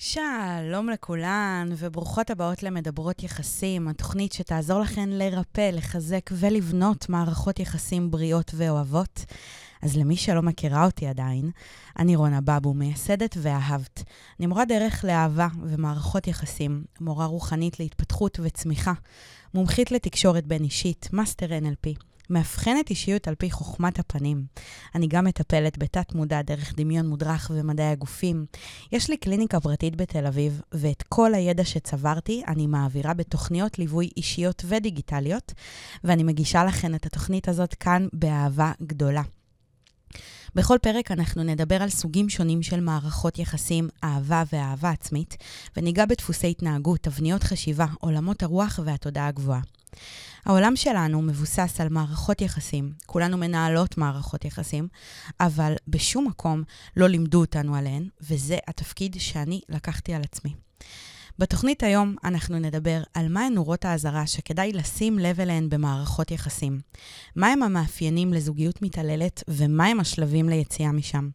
שלום לכולן, וברוכות הבאות למדברות יחסים, התוכנית שתעזור לכן לרפא, לחזק ולבנות מערכות יחסים בריאות ואוהבות. אז למי שלא מכירה אותי עדיין, אני רונה בבו, מייסדת ואהבת. אני מורה דרך לאהבה ומערכות יחסים, מורה רוחנית להתפתחות וצמיחה, מומחית לתקשורת בין אישית, מאסטר NLP. מאבחנת אישיות על פי חוכמת הפנים. אני גם מטפלת בתת-מודע דרך דמיון מודרך ומדעי הגופים. יש לי קליניקה פרטית בתל אביב, ואת כל הידע שצברתי אני מעבירה בתוכניות ליווי אישיות ודיגיטליות, ואני מגישה לכן את התוכנית הזאת כאן באהבה גדולה. בכל פרק אנחנו נדבר על סוגים שונים של מערכות יחסים, אהבה ואהבה עצמית, וניגע בדפוסי התנהגות, תבניות חשיבה, עולמות הרוח והתודעה הגבוהה. העולם שלנו מבוסס על מערכות יחסים. כולנו מנהלות מערכות יחסים, אבל בשום מקום לא לימדו אותנו עליהן, וזה התפקיד שאני לקחתי על עצמי. בתוכנית היום אנחנו נדבר על מהן נורות האזהרה שכדאי לשים לב אליהן במערכות יחסים. מהם המאפיינים לזוגיות מתעללת ומהם השלבים ליציאה משם.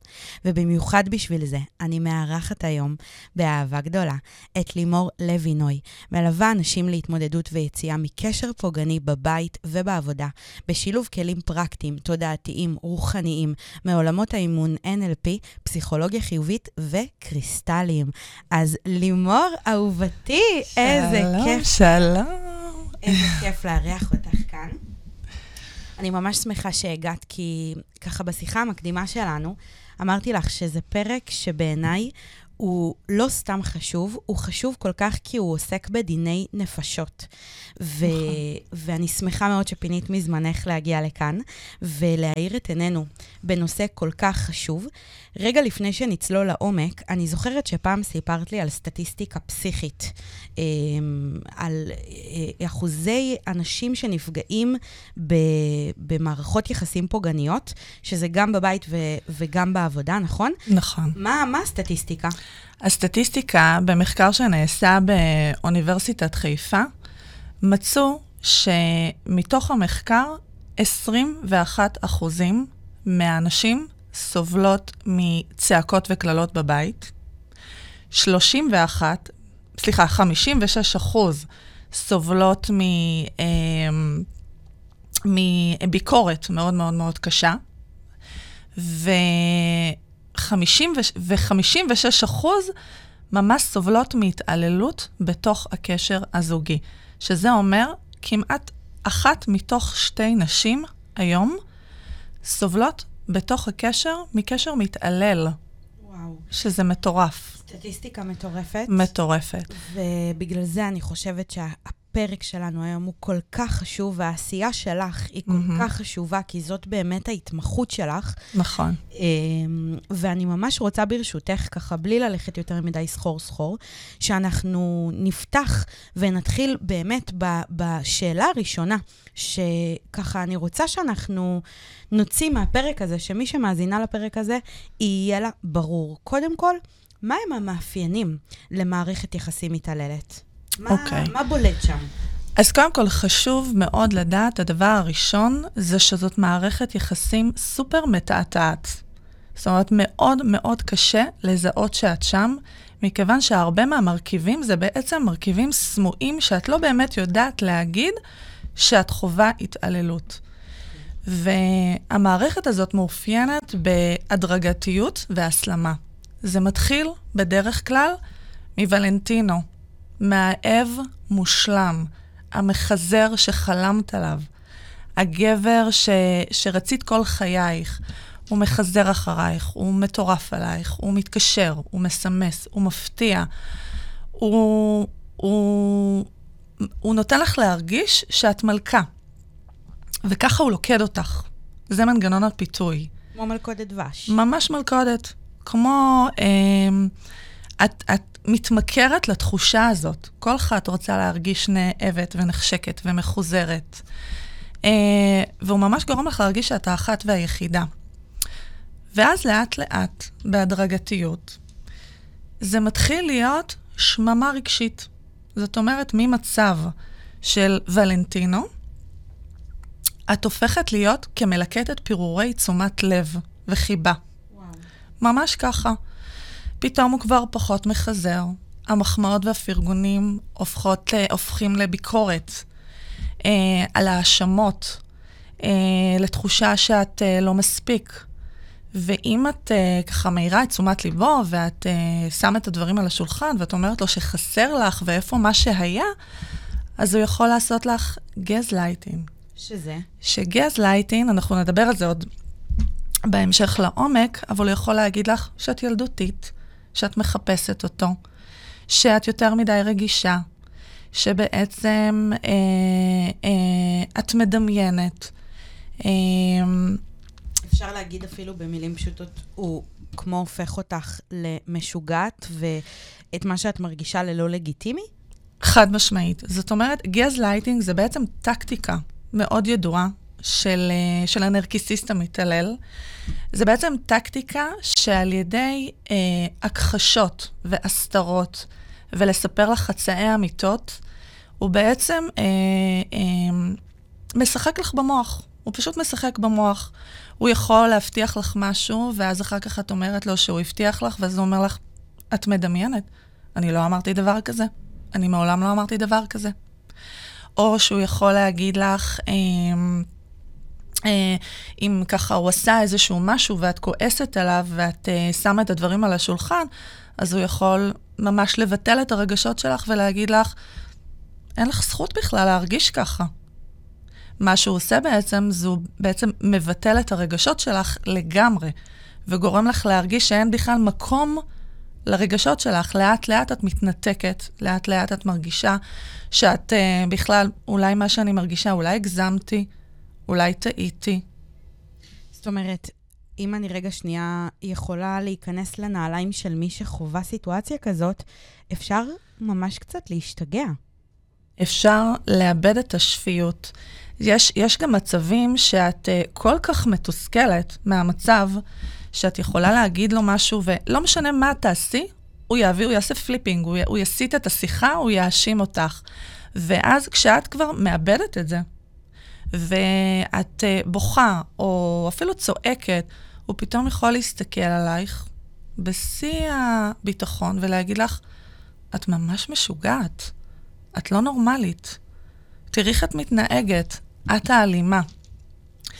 ובמיוחד בשביל זה, אני מארחת היום, באהבה גדולה, את לימור לוינוי, מלווה אנשים להתמודדות ויציאה מקשר פוגעני בבית ובעבודה, בשילוב כלים פרקטיים, תודעתיים, רוחניים, מעולמות האימון NLP, פסיכולוגיה חיובית וקריסטלים. אז לימור, אהוב אהובתי, איזה כיף. שלום. איזה כיף לארח אותך כאן. אני ממש שמחה שהגעת, כי ככה בשיחה המקדימה שלנו, אמרתי לך שזה פרק שבעיניי הוא לא סתם חשוב, הוא חשוב כל כך כי הוא עוסק בדיני נפשות. ו- נכון. ואני שמחה מאוד שפינית מזמנך להגיע לכאן ולהאיר את עינינו בנושא כל כך חשוב. רגע לפני שנצלול לעומק, אני זוכרת שפעם סיפרת לי על סטטיסטיקה פסיכית, אמ, על אה, אחוזי אנשים שנפגעים במערכות יחסים פוגעניות, שזה גם בבית וגם בעבודה, נכון? נכון. מה, מה הסטטיסטיקה? הסטטיסטיקה, במחקר שנעשה באוניברסיטת חיפה, מצאו שמתוך המחקר, 21 אחוזים מהאנשים סובלות מצעקות וקללות בבית, 31, סליחה, 56 אחוז סובלות מ, אה, מביקורת מאוד מאוד מאוד קשה, ו-56 אחוז ממש סובלות מהתעללות בתוך הקשר הזוגי, שזה אומר כמעט אחת מתוך שתי נשים היום סובלות בתוך הקשר מקשר מתעלל. וואו. שזה מטורף. סטטיסטיקה מטורפת. מטורפת. ובגלל זה אני חושבת שהפרק שלנו היום הוא כל כך חשוב, והעשייה שלך היא כל mm-hmm. כך חשובה, כי זאת באמת ההתמחות שלך. נכון. אמ, ואני ממש רוצה ברשותך, ככה, בלי ללכת יותר מדי סחור-סחור, שאנחנו נפתח ונתחיל באמת בשאלה הראשונה, שככה, אני רוצה שאנחנו... נוציא מהפרק הזה, שמי שמאזינה לפרק הזה, יהיה לה ברור. קודם כל, מהם המאפיינים למערכת יחסים מתעללת? מה, okay. אוקיי. מה בולט שם? אז קודם כל, חשוב מאוד לדעת, הדבר הראשון זה שזאת מערכת יחסים סופר מתעתעת. זאת אומרת, מאוד מאוד קשה לזהות שאת שם, מכיוון שהרבה מהמרכיבים זה בעצם מרכיבים סמויים שאת לא באמת יודעת להגיד שאת חווה התעללות. והמערכת הזאת מאופיינת בהדרגתיות והסלמה. זה מתחיל בדרך כלל מוולנטינו, מהאב מושלם, המחזר שחלמת עליו, הגבר ש... שרצית כל חייך. הוא מחזר אחרייך, הוא מטורף עלייך, הוא מתקשר, הוא מסמס, הוא מפתיע. הוא, הוא, הוא נותן לך להרגיש שאת מלכה, וככה הוא לוקד אותך. זה מנגנון הפיתוי. כמו מלכודת דבש. ממש מלכודת. כמו... אה, את, את מתמכרת לתחושה הזאת. כל אחת רוצה להרגיש נאהבת ונחשקת ומחוזרת. אה, והוא ממש גורם לך להרגיש שאת האחת והיחידה. ואז לאט-לאט, בהדרגתיות, זה מתחיל להיות שממה רגשית. זאת אומרת, ממצב של ולנטינו, את הופכת להיות כמלקטת פירורי תשומת לב וחיבה. וואו. ממש ככה. פתאום הוא כבר פחות מחזר. המחמאות והפרגונים הופכות, הופכים לביקורת, אה, על האשמות, אה, לתחושה שאת אה, לא מספיק. ואם את אה, ככה מאירה את תשומת ליבו, ואת אה, שמה את הדברים על השולחן, ואת אומרת לו שחסר לך ואיפה מה שהיה, אז הוא יכול לעשות לך גז לייטינג. שזה? ש-gaslighting, אנחנו נדבר על זה עוד בהמשך לעומק, אבל הוא יכול להגיד לך שאת ילדותית, שאת מחפשת אותו, שאת יותר מדי רגישה, שבעצם אה, אה, את מדמיינת. אה, אפשר להגיד אפילו במילים פשוטות, הוא כמו הופך אותך למשוגעת, ואת מה שאת מרגישה ללא לגיטימי? חד משמעית. זאת אומרת, גז לייטינג זה בעצם טקטיקה מאוד ידועה של, אה, של הנרקיסיסט המתעלל. זה בעצם טקטיקה שעל ידי אה, הכחשות והסתרות ולספר לך חצאי אמיתות, הוא בעצם אה, אה, משחק לך במוח. הוא פשוט משחק במוח. הוא יכול להבטיח לך משהו, ואז אחר כך את אומרת לו שהוא הבטיח לך, ואז הוא אומר לך, את מדמיינת. אני לא אמרתי דבר כזה. אני מעולם לא אמרתי דבר כזה. או שהוא יכול להגיד לך, אה, אם ככה הוא עשה איזשהו משהו ואת כועסת עליו ואת אה, שמה את הדברים על השולחן, אז הוא יכול ממש לבטל את הרגשות שלך ולהגיד לך, אין לך זכות בכלל להרגיש ככה. מה שהוא עושה בעצם, זה הוא בעצם מבטל את הרגשות שלך לגמרי, וגורם לך להרגיש שאין בכלל מקום לרגשות שלך. לאט-לאט את מתנתקת, לאט-לאט את מרגישה שאת uh, בכלל, אולי מה שאני מרגישה, אולי הגזמתי, אולי טעיתי. זאת אומרת, אם אני רגע שנייה יכולה להיכנס לנעליים של מי שחווה סיטואציה כזאת, אפשר ממש קצת להשתגע. אפשר לאבד את השפיות. יש, יש גם מצבים שאת אה, כל כך מתוסכלת מהמצב, שאת יכולה להגיד לו משהו, ולא משנה מה תעשי, הוא יעביר, הוא יעשה flipping, הוא, הוא יסיט את השיחה, הוא יאשים אותך. ואז כשאת כבר מאבדת את זה, ואת אה, בוכה, או אפילו צועקת, הוא פתאום יכול להסתכל עלייך בשיא הביטחון ולהגיד לך, את ממש משוגעת, את לא נורמלית. תראי איך את מתנהגת, את האלימה.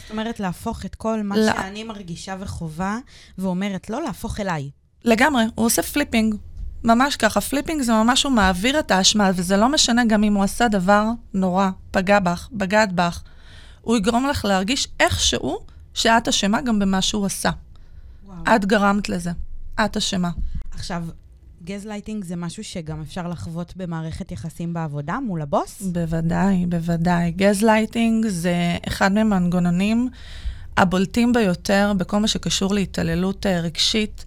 זאת אומרת, להפוך את כל מה לא. שאני מרגישה וחווה, ואומרת, לא להפוך אליי. לגמרי, הוא עושה flipping. ממש ככה, flipping זה ממש, הוא מעביר את האשמה, וזה לא משנה גם אם הוא עשה דבר נורא, פגע בך, בגד בך. הוא יגרום לך להרגיש איכשהו שאת אשמה גם במה שהוא עשה. וואו. את גרמת לזה. את אשמה. עכשיו, גזלייטינג זה משהו שגם אפשר לחוות במערכת יחסים בעבודה מול הבוס? בוודאי, בוודאי. גזלייטינג זה אחד מהמנגנונים הבולטים ביותר בכל מה שקשור להתעללות אה, רגשית.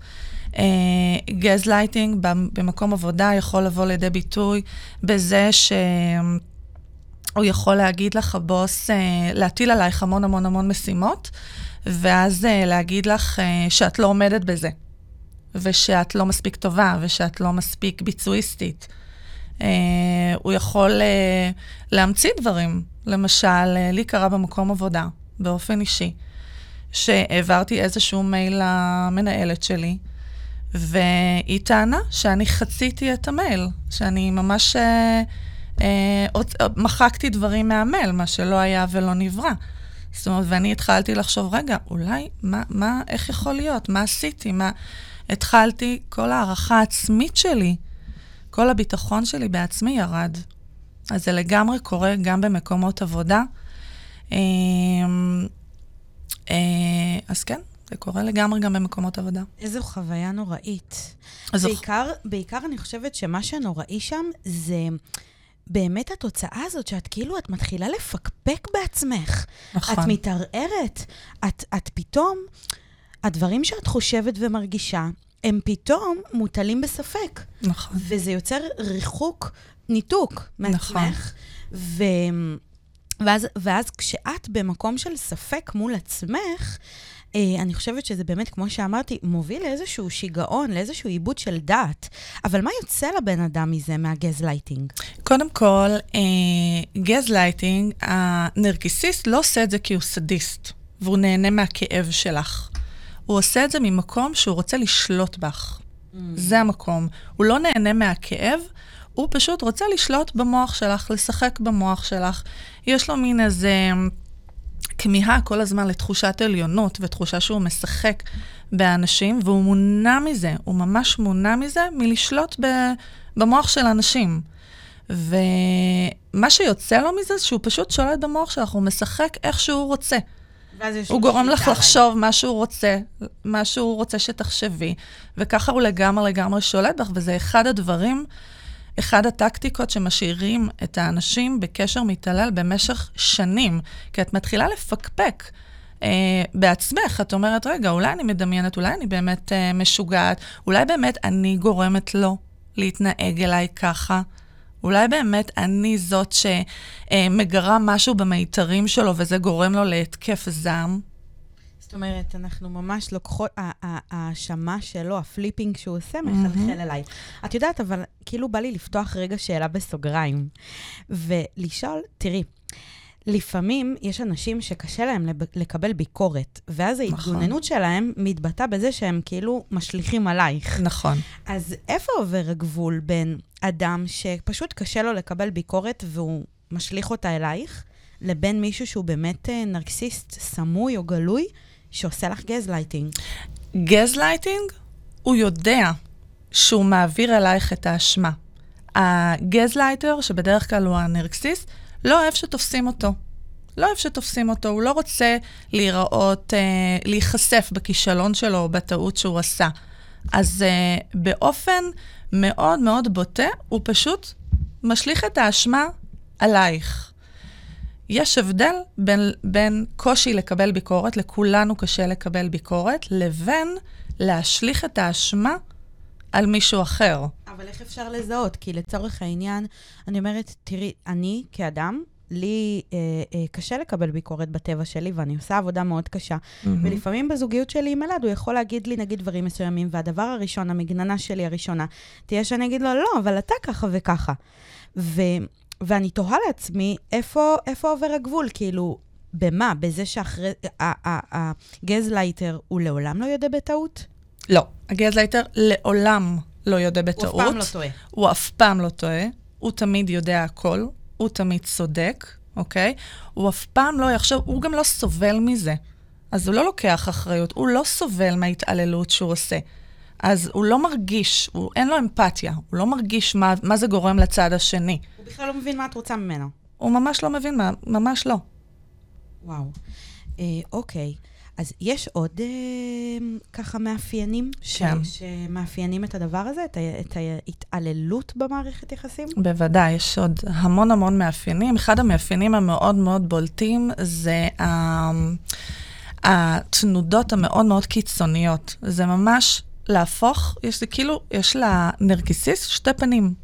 gaslighting אה, במקום עבודה יכול לבוא לידי ביטוי בזה שהוא יכול להגיד לך, הבוס, אה, להטיל עלייך המון המון המון משימות, ואז אה, להגיד לך אה, שאת לא עומדת בזה. ושאת לא מספיק טובה, ושאת לא מספיק ביצועיסטית. אה, הוא יכול אה, להמציא דברים. למשל, אה, לי קרה במקום עבודה, באופן אישי, שהעברתי איזשהו מייל למנהלת שלי, והיא טענה שאני חציתי את המייל, שאני ממש אה, אה, מחקתי דברים מהמייל, מה שלא היה ולא נברא. זאת אומרת, ואני התחלתי לחשוב, רגע, אולי, מה, מה, איך יכול להיות? מה עשיתי? מה... התחלתי, כל הערכה העצמית שלי, כל הביטחון שלי בעצמי ירד. אז זה לגמרי קורה גם במקומות עבודה. אמ, אה, אז כן, זה קורה לגמרי גם במקומות עבודה. איזו חוויה נוראית. בעיקר, בעיקר אני חושבת שמה שנוראי שם זה... באמת התוצאה הזאת, שאת כאילו, את מתחילה לפקפק בעצמך. נכון. את מתערערת. את, את פתאום, הדברים שאת חושבת ומרגישה, הם פתאום מוטלים בספק. נכון. וזה יוצר ריחוק, ניתוק מעצמך. נכון. ו... ואז, ואז כשאת במקום של ספק מול עצמך, אני חושבת שזה באמת, כמו שאמרתי, מוביל לאיזשהו שיגעון, לאיזשהו איבוד של דעת. אבל מה יוצא לבן אדם מזה, מה-gaslighting? קודם כל, אה, גזלייטינג, הנרקיסיסט לא עושה את זה כי הוא סדיסט, והוא נהנה מהכאב שלך. הוא עושה את זה ממקום שהוא רוצה לשלוט בך. זה המקום. הוא לא נהנה מהכאב, הוא פשוט רוצה לשלוט במוח שלך, לשחק במוח שלך. יש לו מין איזה כמיהה כל הזמן לתחושת עליונות ותחושה שהוא משחק באנשים, והוא מונע מזה, הוא ממש מונע מזה מלשלוט ב, במוח של אנשים. ומה שיוצא לו מזה, זה שהוא פשוט שולט במוח שלך, הוא משחק איך שהוא רוצה. הוא גורם לך לחשוב מה שהוא רוצה, מה שהוא רוצה שתחשבי, וככה הוא לגמרי לגמרי שולט בך, וזה אחד הדברים, אחד הטקטיקות שמשאירים את האנשים בקשר מתעלל במשך שנים, כי את מתחילה לפקפק. אה, בעצמך, את אומרת, רגע, אולי אני מדמיינת, אולי אני באמת אה, משוגעת, אולי באמת אני גורמת לו להתנהג אליי ככה. אולי באמת אני זאת שמגרה משהו במיתרים שלו וזה גורם לו להתקף זעם? זאת אומרת, אנחנו ממש לוקחות, ההאשמה שלו, ה-flipping שהוא עושה, מחלחל אליי. את יודעת, אבל כאילו בא לי לפתוח רגע שאלה בסוגריים, ולשאול, תראי, לפעמים יש אנשים שקשה להם לקבל ביקורת, ואז נכון. ההתגוננות. שלהם מתבטאה בזה שהם כאילו משליכים עלייך. נכון. אז איפה עובר הגבול בין אדם שפשוט קשה לו לקבל ביקורת והוא משליך אותה אלייך, לבין מישהו שהוא באמת אה, נרקסיסט סמוי או גלוי, שעושה לך גזלייטינג? גזלייטינג, הוא יודע שהוא מעביר אלייך את האשמה. ה gaslighter, שבדרך כלל הוא הנרקסיסט, לא אוהב שתופסים אותו. לא אוהב שתופסים אותו, הוא לא רוצה להיראות, אה, להיחשף בכישלון שלו או בטעות שהוא עשה. אז אה, באופן מאוד מאוד בוטה, הוא פשוט משליך את האשמה עלייך. יש הבדל בין, בין קושי לקבל ביקורת, לכולנו קשה לקבל ביקורת, לבין להשליך את האשמה על מישהו אחר. אבל איך אפשר לזהות? כי לצורך העניין, אני אומרת, תראי, אני כאדם, לי אה, אה, קשה לקבל ביקורת בטבע שלי, ואני עושה עבודה מאוד קשה. Mm-hmm. ולפעמים בזוגיות שלי עם אלעד, הוא יכול להגיד לי, נגיד, דברים מסוימים, והדבר הראשון, המגננה שלי הראשונה, תהיה שאני אגיד לו, לא, אבל אתה ככה וככה. ו, ואני תוהה לעצמי, איפה, איפה עובר הגבול? כאילו, במה? בזה שאחרי... ה gaslighter הוא לעולם לא יודע בטעות? לא, ה gaslighter לעולם לא יודע בטעות. הוא אף פעם לא טועה. הוא אף פעם לא טועה. הוא תמיד יודע הכל. הוא תמיד צודק, אוקיי? הוא אף פעם לא יחשוב, הוא גם לא סובל מזה. אז הוא לא לוקח אחריות, הוא לא סובל מההתעללות שהוא עושה. אז הוא לא מרגיש, הוא, אין לו אמפתיה, הוא לא מרגיש מה, מה זה גורם לצד השני. הוא בכלל לא מבין מה את רוצה ממנו. הוא ממש לא מבין מה, ממש לא. וואו. אה, אוקיי. אז יש עוד אה, ככה מאפיינים כן. ש, שמאפיינים את הדבר הזה, את, ה, את ההתעללות במערכת יחסים? בוודאי, יש עוד המון המון מאפיינים. אחד המאפיינים המאוד מאוד בולטים זה ה, התנודות המאוד מאוד קיצוניות. זה ממש להפוך, יש זה כאילו, יש לנרקיסיסט שתי פנים.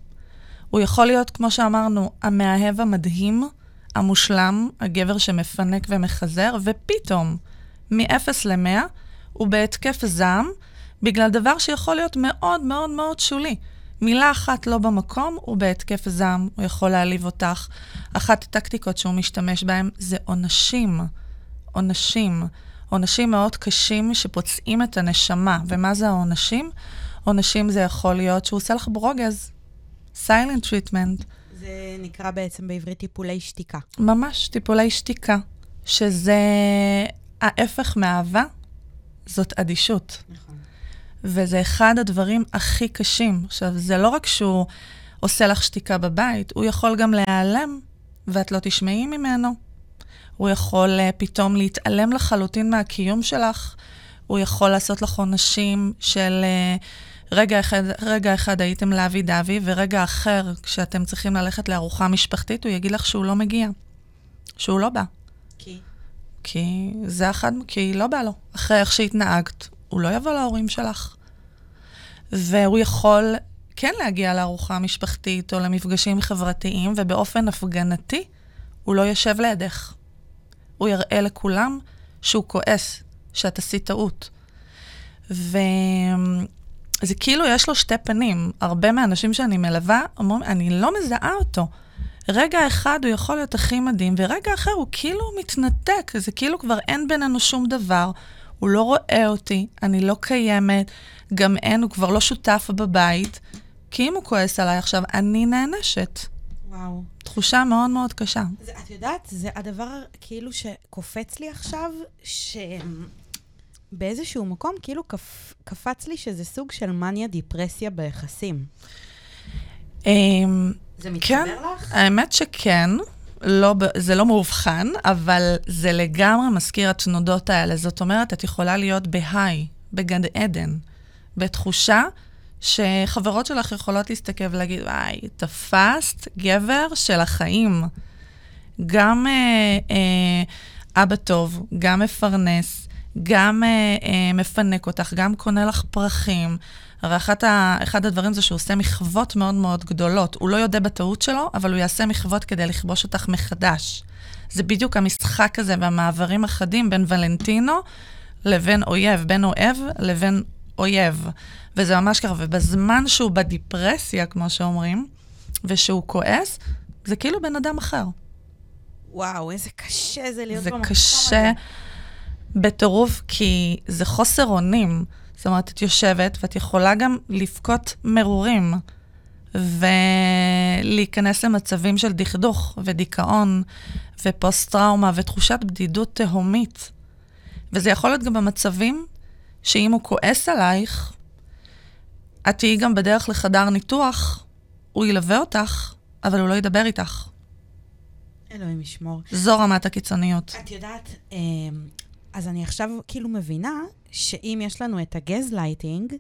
הוא יכול להיות, כמו שאמרנו, המאהב המדהים, המושלם, הגבר שמפנק ומחזר, ופתאום, מ-0 ל-100, הוא בהתקף זעם, בגלל דבר שיכול להיות מאוד מאוד מאוד שולי. מילה אחת לא במקום, הוא בהתקף זעם, הוא יכול להעליב אותך. אחת הטקטיקות שהוא משתמש בהן זה עונשים. עונשים. עונשים מאוד קשים שפוצעים את הנשמה. ומה זה העונשים? עונשים זה יכול להיות שהוא עושה לך ברוגז. silent treatment. זה נקרא בעצם בעברית טיפולי שתיקה. ממש, טיפולי שתיקה. שזה ההפך מאהבה זאת אדישות. נכון. וזה אחד הדברים הכי קשים. עכשיו, זה לא רק שהוא עושה לך שתיקה בבית, הוא יכול גם להיעלם, ואת לא תשמעי ממנו. הוא יכול uh, פתאום להתעלם לחלוטין מהקיום שלך. הוא יכול לעשות לך עונשים של uh, רגע אחד, רגע אחד הייתם לאבי דבי, ורגע אחר, כשאתם צריכים ללכת לארוחה משפחתית, הוא יגיד לך שהוא לא מגיע, שהוא לא בא. כי? כי זה אחד, כי לא בא לו. אחרי איך שהתנהגת, הוא לא יבוא להורים שלך. והוא יכול כן להגיע לארוחה משפחתית או למפגשים חברתיים, ובאופן הפגנתי, הוא לא יושב לידך. הוא יראה לכולם שהוא כועס, שאת עשית טעות. וזה כאילו יש לו שתי פנים. הרבה מהאנשים שאני מלווה אומרים, אני לא מזהה אותו. רגע אחד הוא יכול להיות הכי מדהים, ורגע אחר הוא כאילו מתנתק, זה כאילו כבר אין בינינו שום דבר. הוא לא רואה אותי, אני לא קיימת, גם אין, הוא כבר לא שותף בבית, כי אם הוא כועס עליי עכשיו, אני נענשת. וואו. תחושה מאוד מאוד קשה. זה, את יודעת, זה הדבר כאילו שקופץ לי עכשיו, שבאיזשהו מקום כאילו קפ, קפץ לי שזה סוג של מניה דיפרסיה ביחסים. אמ, זה מתחבר כן, לך? האמת שכן. לא, זה לא מאובחן, אבל זה לגמרי מזכיר התנודות האלה. זאת אומרת, את יכולה להיות בהיי, בגן עדן, בתחושה שחברות שלך יכולות להסתכל ולהגיד, וואי, תפסת גבר של החיים. גם אה, אה, אבא טוב, גם מפרנס, גם אה, אה, מפנק אותך, גם קונה לך פרחים. הרי אחת אחד הדברים זה שהוא עושה מחוות מאוד מאוד גדולות. הוא לא יודע בטעות שלו, אבל הוא יעשה מחוות כדי לכבוש אותך מחדש. זה בדיוק המשחק הזה והמעברים החדים בין ולנטינו לבין אויב, בין אוהב לבין אויב. וזה ממש ככה, ובזמן שהוא בדיפרסיה, כמו שאומרים, ושהוא כועס, זה כאילו בן אדם אחר. וואו, איזה קשה זה להיות זה במקום קשה הזה. בטירוף, כי זה חוסר אונים. זאת אומרת, את יושבת ואת יכולה גם לבכות מרורים, ולהיכנס למצבים של דכדוך ודיכאון ופוסט-טראומה ותחושת בדידות תהומית. וזה יכול להיות גם במצבים שאם הוא כועס עלייך, את תהיי גם בדרך לחדר ניתוח, הוא ילווה אותך, אבל הוא לא ידבר איתך. אלוהים ישמור. זו רמת הקיצוניות. את יודעת, אמ, אז אני עכשיו כאילו מבינה שאם יש לנו את הגז לייטינג,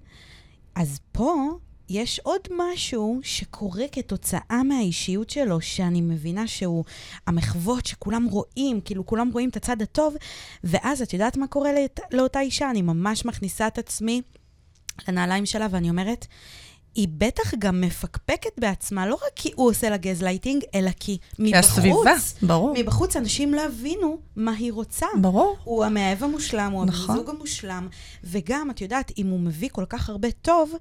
אז פה יש עוד משהו שקורה כתוצאה מהאישיות שלו, שאני מבינה שהוא המחוות שכולם רואים, כאילו כולם רואים את הצד הטוב, ואז את יודעת מה קורה לאותה אישה? אני ממש מכניסה את עצמי לנעליים שלה ואני אומרת, היא בטח גם מפקפקת בעצמה, לא רק כי הוא עושה לה גז לייטינג, אלא כי מבחוץ, הסביבה, ברור. מבחוץ אנשים לא הבינו מה היא רוצה. ברור. הוא המאהב המושלם, הוא נכון. הזוג המושלם, וגם, את יודעת, אם הוא מביא כל כך הרבה טוב,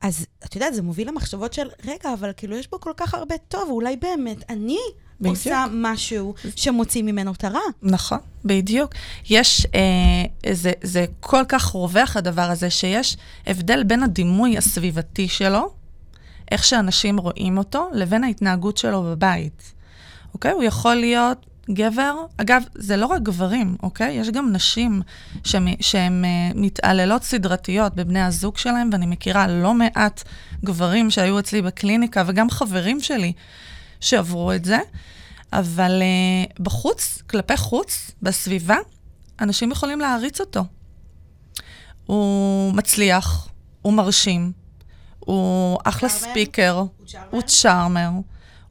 אז את יודעת, זה מוביל למחשבות של, רגע, אבל כאילו יש בו כל כך הרבה טוב, אולי באמת אני בדיוק. עושה משהו שמוציא ממנו את הרע. נכון, בדיוק. יש, אה, זה, זה כל כך רווח הדבר הזה, שיש הבדל בין הדימוי הסביבתי שלו, איך שאנשים רואים אותו, לבין ההתנהגות שלו בבית. אוקיי? הוא יכול להיות גבר, אגב, זה לא רק גברים, אוקיי? יש גם נשים שהן אה, מתעללות סדרתיות בבני הזוג שלהם, ואני מכירה לא מעט גברים שהיו אצלי בקליניקה, וגם חברים שלי שעברו את זה. אבל uh, בחוץ, כלפי חוץ, בסביבה, אנשים יכולים להעריץ אותו. הוא מצליח, הוא מרשים, הוא אחלה צ'ארמר? ספיקר, הוא צ'ארמר,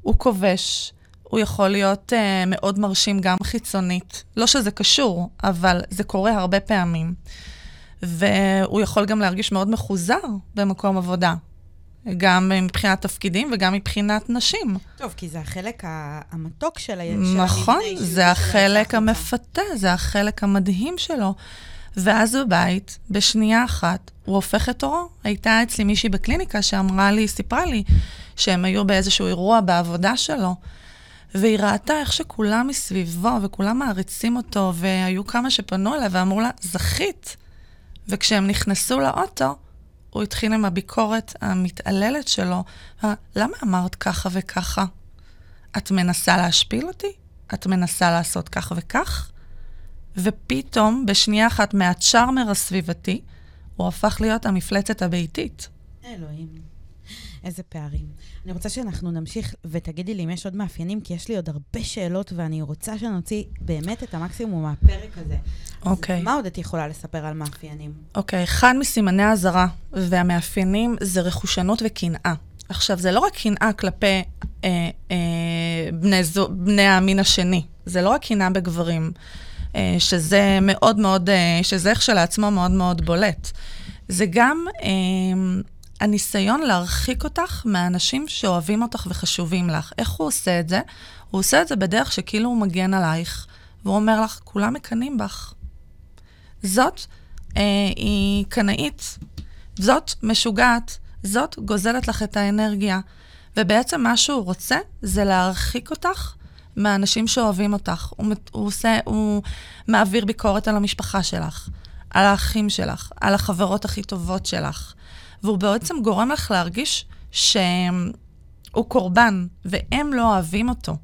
הוא כובש, הוא יכול להיות uh, מאוד מרשים גם חיצונית. לא שזה קשור, אבל זה קורה הרבה פעמים. והוא יכול גם להרגיש מאוד מחוזר במקום עבודה, גם מבחינת תפקידים וגם מבחינת נשים. טוב, כי זה החלק המתוק של ה... נכון, של זה החלק. המפתה, זה החלק המדהים שלו. ואז בבית, בשנייה אחת, הוא הופך את עורו. הייתה אצלי מישהי בקליניקה שאמרה לי, סיפרה לי, שהם היו באיזשהו אירוע בעבודה שלו, והיא ראתה איך שכולם מסביבו וכולם מעריצים אותו, והיו כמה שפנו אליה ואמרו לה, זכית. וכשהם נכנסו לאוטו, הוא התחיל עם הביקורת המתעללת שלו, למה אמרת ככה וככה? את מנסה להשפיל אותי? את מנסה לעשות כך וכך? ופתאום, בשנייה אחת מהצ'ארמר הסביבתי, הוא הפך להיות המפלצת הביתית. אלוהים. איזה פערים. אני רוצה שאנחנו נמשיך, ותגידי לי אם יש עוד מאפיינים, כי יש לי עוד הרבה שאלות, ואני רוצה שנוציא באמת את המקסימום מהפרק הזה. אוקיי. אז מה עוד את יכולה לספר על מאפיינים? אוקיי, אחד מסימני האזהרה והמאפיינים זה רכושנות וקנאה. עכשיו, זה לא רק קנאה כלפי אה, אה, בני, זו, בני המין השני, זה לא רק קנאה בגברים, אה, שזה מאוד מאוד, אה, שזה כשלעצמו מאוד מאוד בולט. זה גם אה, הניסיון להרחיק אותך מהאנשים שאוהבים אותך וחשובים לך. איך הוא עושה את זה? הוא עושה את זה בדרך שכאילו הוא מגן עלייך, והוא אומר לך, כולם מקנאים בך. זאת אה, היא קנאית, זאת משוגעת, זאת גוזלת לך את האנרגיה. ובעצם מה שהוא רוצה זה להרחיק אותך מהאנשים שאוהבים אותך. הוא, הוא, עושה, הוא מעביר ביקורת על המשפחה שלך, על האחים שלך, על החברות הכי טובות שלך. והוא בעצם גורם לך להרגיש שהוא קורבן, והם לא אוהבים אותו.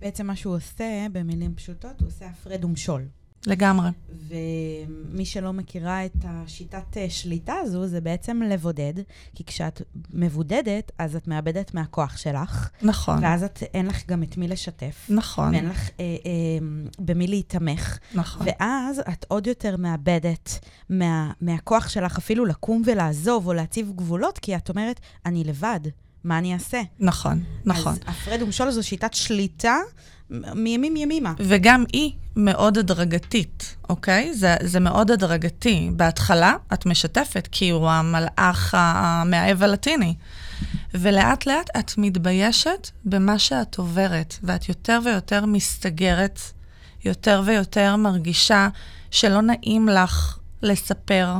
בעצם מה שהוא עושה, במילים פשוטות, הוא עושה הפרד ומשול. לגמרי. ומי שלא מכירה את השיטת אה, שליטה הזו, זה בעצם לבודד, כי כשאת מבודדת, אז את מאבדת מהכוח שלך. נכון. ואז את, אין לך גם את מי לשתף. נכון. ואין לך אה, אה, במי להיתמך. נכון. ואז את עוד יותר מאבדת מה, מהכוח שלך אפילו לקום ולעזוב או להציב גבולות, כי את אומרת, אני לבד, מה אני אעשה? נכון, נכון. אז הפרד ומשול זו שיטת שליטה מימים ימימה. וגם היא מאוד הדרגתית, אוקיי? זה, זה מאוד הדרגתי. בהתחלה את משתפת, כי הוא המלאך המאהב הלטיני. ולאט לאט את מתביישת במה שאת עוברת, ואת יותר ויותר מסתגרת, יותר ויותר מרגישה שלא נעים לך לספר,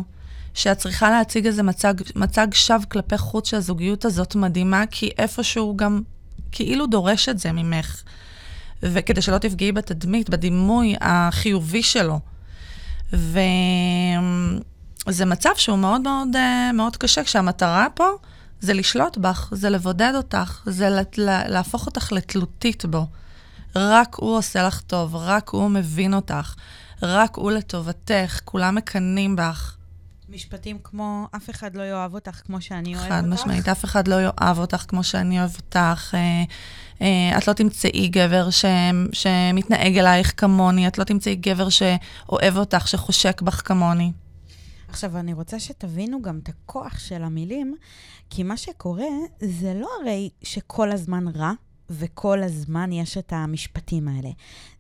שאת צריכה להציג איזה מצג, מצג שווא כלפי חוץ שהזוגיות הזאת מדהימה, כי איפשהו גם כאילו דורש את זה ממך. וכדי שלא תפגעי בתדמית, בדימוי החיובי שלו. וזה מצב שהוא מאוד מאוד, אה, מאוד קשה, כשהמטרה פה זה לשלוט בך, זה לבודד אותך, זה להפוך אותך לתלותית בו. רק הוא עושה לך טוב, רק הוא מבין אותך, רק הוא לטובתך, כולם מקנאים בך. משפטים כמו, אף אחד לא יאהב אותך כמו שאני אוהב אותך. חד משמעית, אף אחד לא יאהב אותך כמו שאני אוהב אותך. אה, אה, את לא תמצאי גבר ש, שמתנהג אלייך כמוני, את לא תמצאי גבר שאוהב אותך, שחושק בך כמוני. עכשיו, אני רוצה שתבינו גם את הכוח של המילים, כי מה שקורה זה לא הרי שכל הזמן רע, וכל הזמן יש את המשפטים האלה.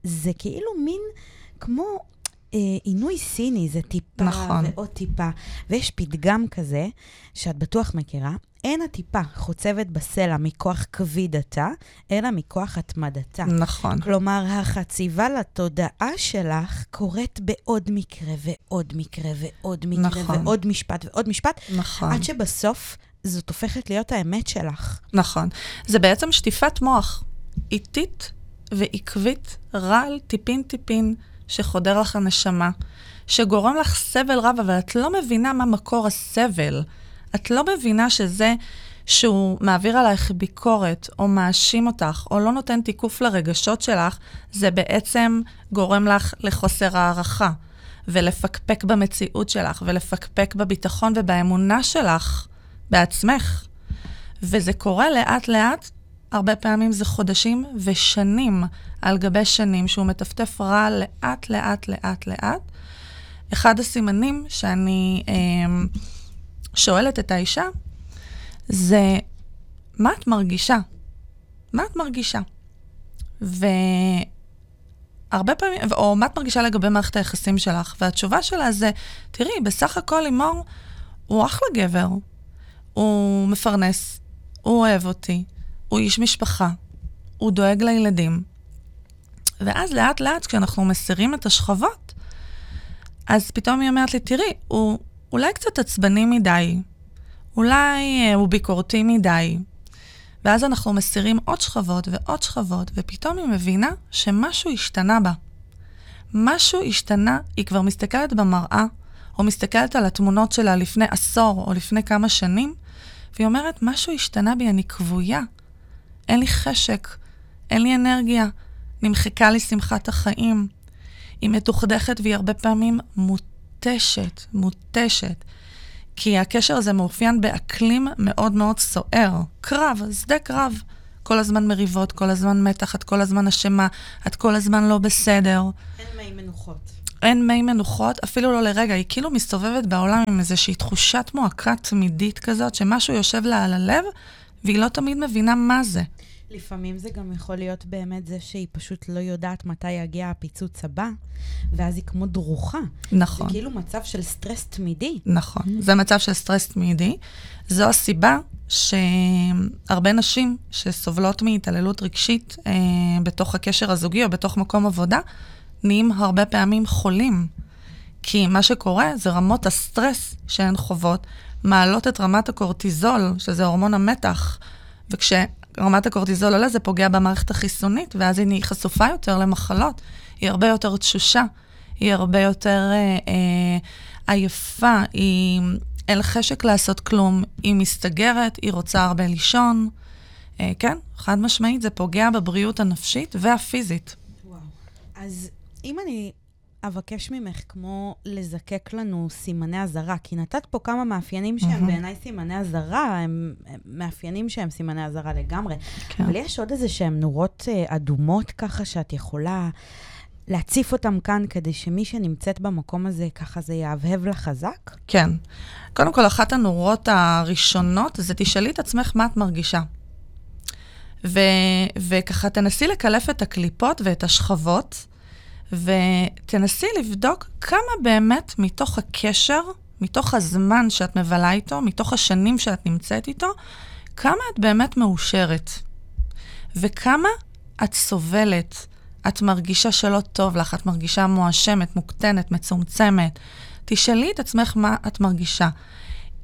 זה כאילו מין כמו עינוי סיני, זה טיפה נכון. ועוד טיפה. ויש פתגם כזה, שאת בטוח מכירה, אין הטיפה חוצבת בסלע מכוח כבידתה, אלא מכוח התמדתה. נכון. כלומר, החציבה לתודעה שלך קורית בעוד מקרה ועוד מקרה ועוד מקרה נכון. ועוד משפט ועוד משפט, נכון. עד שבסוף זאת הופכת להיות האמת שלך. נכון. זה בעצם שטיפת מוח איטית ועקבית, רעל טיפין-טיפין, שחודר לך הנשמה, שגורם לך סבל רב, אבל את לא מבינה מה מקור הסבל. את לא מבינה שזה שהוא מעביר עלייך ביקורת, או מאשים אותך, או לא נותן תיקוף לרגשות שלך, זה בעצם גורם לך לחוסר הערכה, ולפקפק במציאות שלך, ולפקפק בביטחון ובאמונה שלך בעצמך. וזה קורה לאט-לאט, הרבה פעמים זה חודשים ושנים על גבי שנים, שהוא מטפטף רע לאט, לאט, לאט, לאט. אחד הסימנים שאני... אה, שואלת את האישה, זה מה את מרגישה? מה את מרגישה? והרבה פעמים, או מה את מרגישה לגבי מערכת היחסים שלך? והתשובה שלה זה, תראי, בסך הכל לימור הוא אחלה גבר, הוא מפרנס, הוא אוהב אותי, הוא איש משפחה, הוא דואג לילדים. ואז לאט לאט, כשאנחנו מסירים את השכבות, אז פתאום היא אומרת לי, תראי, הוא אולי קצת עצבני מדי, אולי אה, הוא ביקורתי מדי. ואז אנחנו מסירים עוד שכבות ועוד שכבות, ופתאום היא מבינה שמשהו השתנה בה. משהו השתנה, היא כבר מסתכלת במראה, או מסתכלת על התמונות שלה לפני עשור או לפני כמה שנים, והיא אומרת, משהו השתנה בי, אני כבויה. אין לי חשק, אין לי אנרגיה, נמחקה לי שמחת החיים. היא מתוכדכת והיא הרבה פעמים מות... מותשת, מותשת. כי הקשר הזה מאופיין באקלים מאוד מאוד סוער. קרב, שדה קרב. כל הזמן מריבות, כל הזמן מתח, את כל הזמן אשמה, את כל הזמן לא בסדר. אין מי מנוחות. אין מי מנוחות, אפילו לא לרגע. היא כאילו מסתובבת בעולם עם איזושהי תחושת מועקה תמידית כזאת, שמשהו יושב לה על הלב, והיא לא תמיד מבינה מה זה. לפעמים זה גם יכול להיות באמת זה שהיא פשוט לא יודעת מתי יגיע הפיצוץ הבא, ואז היא כמו דרוכה. נכון. זה כאילו מצב של סטרס תמידי. נכון, זה מצב של סטרס תמידי. זו הסיבה שהרבה נשים שסובלות מהתעללות רגשית אה, בתוך הקשר הזוגי או בתוך מקום עבודה, נהיים הרבה פעמים חולים. כי מה שקורה זה רמות הסטרס שהן חוות, מעלות את רמת הקורטיזול, שזה הורמון המתח, וכש... רמת הקורטיזול עולה, זה פוגע במערכת החיסונית, ואז היא חשופה יותר למחלות. היא הרבה יותר תשושה, היא הרבה יותר אה, אה, עייפה, היא אין לה חשק לעשות כלום, היא מסתגרת, היא רוצה הרבה לישון. אה, כן, חד משמעית, זה פוגע בבריאות הנפשית והפיזית. וואו. אז אם אני אבקש ממך כמו לזקק לנו סימני אזהרה, כי נתת פה כמה מאפיינים שהם מהמם. בעיניי סימני אזהרה, הם, הם מאפיינים שהם סימני אזהרה לגמרי. כן. אבל יש עוד איזה שהם נורות אה, אדומות ככה שאת יכולה להציף אותם כאן, כדי שמי שנמצאת במקום הזה, ככה זה יהבהב לה חזק? כן. קודם כל, אחת הנורות הראשונות זה תשאלי את עצמך מה את מרגישה. ו- וככה תנסי לקלף את הקליפות ואת השכבות, ותנסי לבדוק כמה באמת מתוך הקשר, מתוך הזמן שאת מבלה איתו, מתוך השנים שאת נמצאת איתו, כמה את באמת מאושרת. וכמה את סובלת, את מרגישה שלא טוב לך, את מרגישה מואשמת, מוקטנת, מצומצמת. תשאלי את עצמך מה את מרגישה.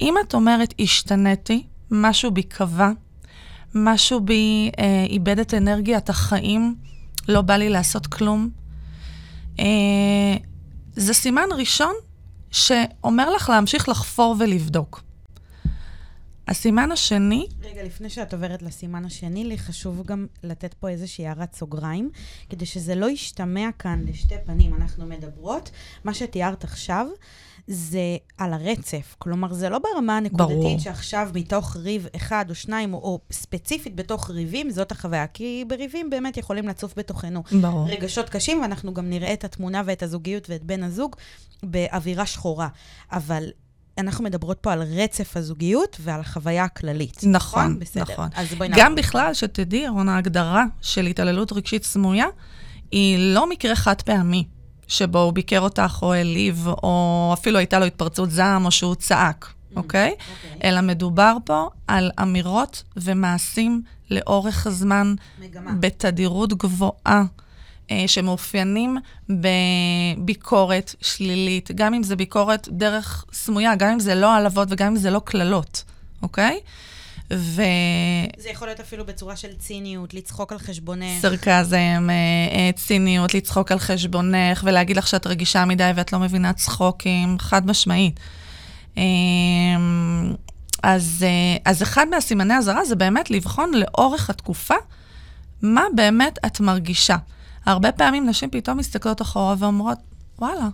אם את אומרת, השתניתי, משהו בי קבע, משהו בי אה, איבד את אנרגיית החיים, לא בא לי לעשות כלום, זה סימן ראשון שאומר לך להמשיך לחפור ולבדוק. הסימן השני, רגע, לפני שאת עוברת לסימן השני, לי חשוב גם לתת פה איזושהי הערת סוגריים, כדי שזה לא ישתמע כאן לשתי פנים. אנחנו מדברות, מה שתיארת עכשיו, זה על הרצף. כלומר, זה לא ברמה הנקודתית ברור. שעכשיו מתוך ריב אחד או שניים, או, או ספציפית בתוך ריבים, זאת החוויה. כי בריבים באמת יכולים לצוף בתוכנו ברור, רגשות קשים, ואנחנו גם נראה את התמונה ואת הזוגיות ואת בן הזוג באווירה שחורה. אבל אנחנו מדברות פה על רצף הזוגיות ועל החוויה הכללית. נכון, בסדר. נכון. אז בואי גם בכלל, שתדעי, רונה, ההגדרה של התעללות רגשית סמויה היא לא מקרה חד פעמי, שבו הוא ביקר אותך או העליב, או אפילו הייתה לו התפרצות זעם, או שהוא צעק, אוקיי? אוקיי. אלא מדובר פה על אמירות ומעשים לאורך הזמן, מגמה. בתדירות גבוהה, אה, שמאופיינים בביקורת שלילית, גם אם זה ביקורת דרך סמויה, גם אם זה לא העלבות וגם אם זה לא קללות, אוקיי? וסרקזם, זה יכול להיות אפילו בצורה של ציניות, לצחוק על חשבונך. אה, אה, ציניות, לצחוק על חשבונך ולהגיד לך שאת רגישה מדי ואת לא מבינה צחוקים, חד משמעית. אה, אז, אה, אז אחד מהסימני אזהרה זה באמת לבחון לאורך התקופה מה באמת את מרגישה. הרבה פעמים נשים פתאום מסתכלות אחורה ואומרות, וואלה,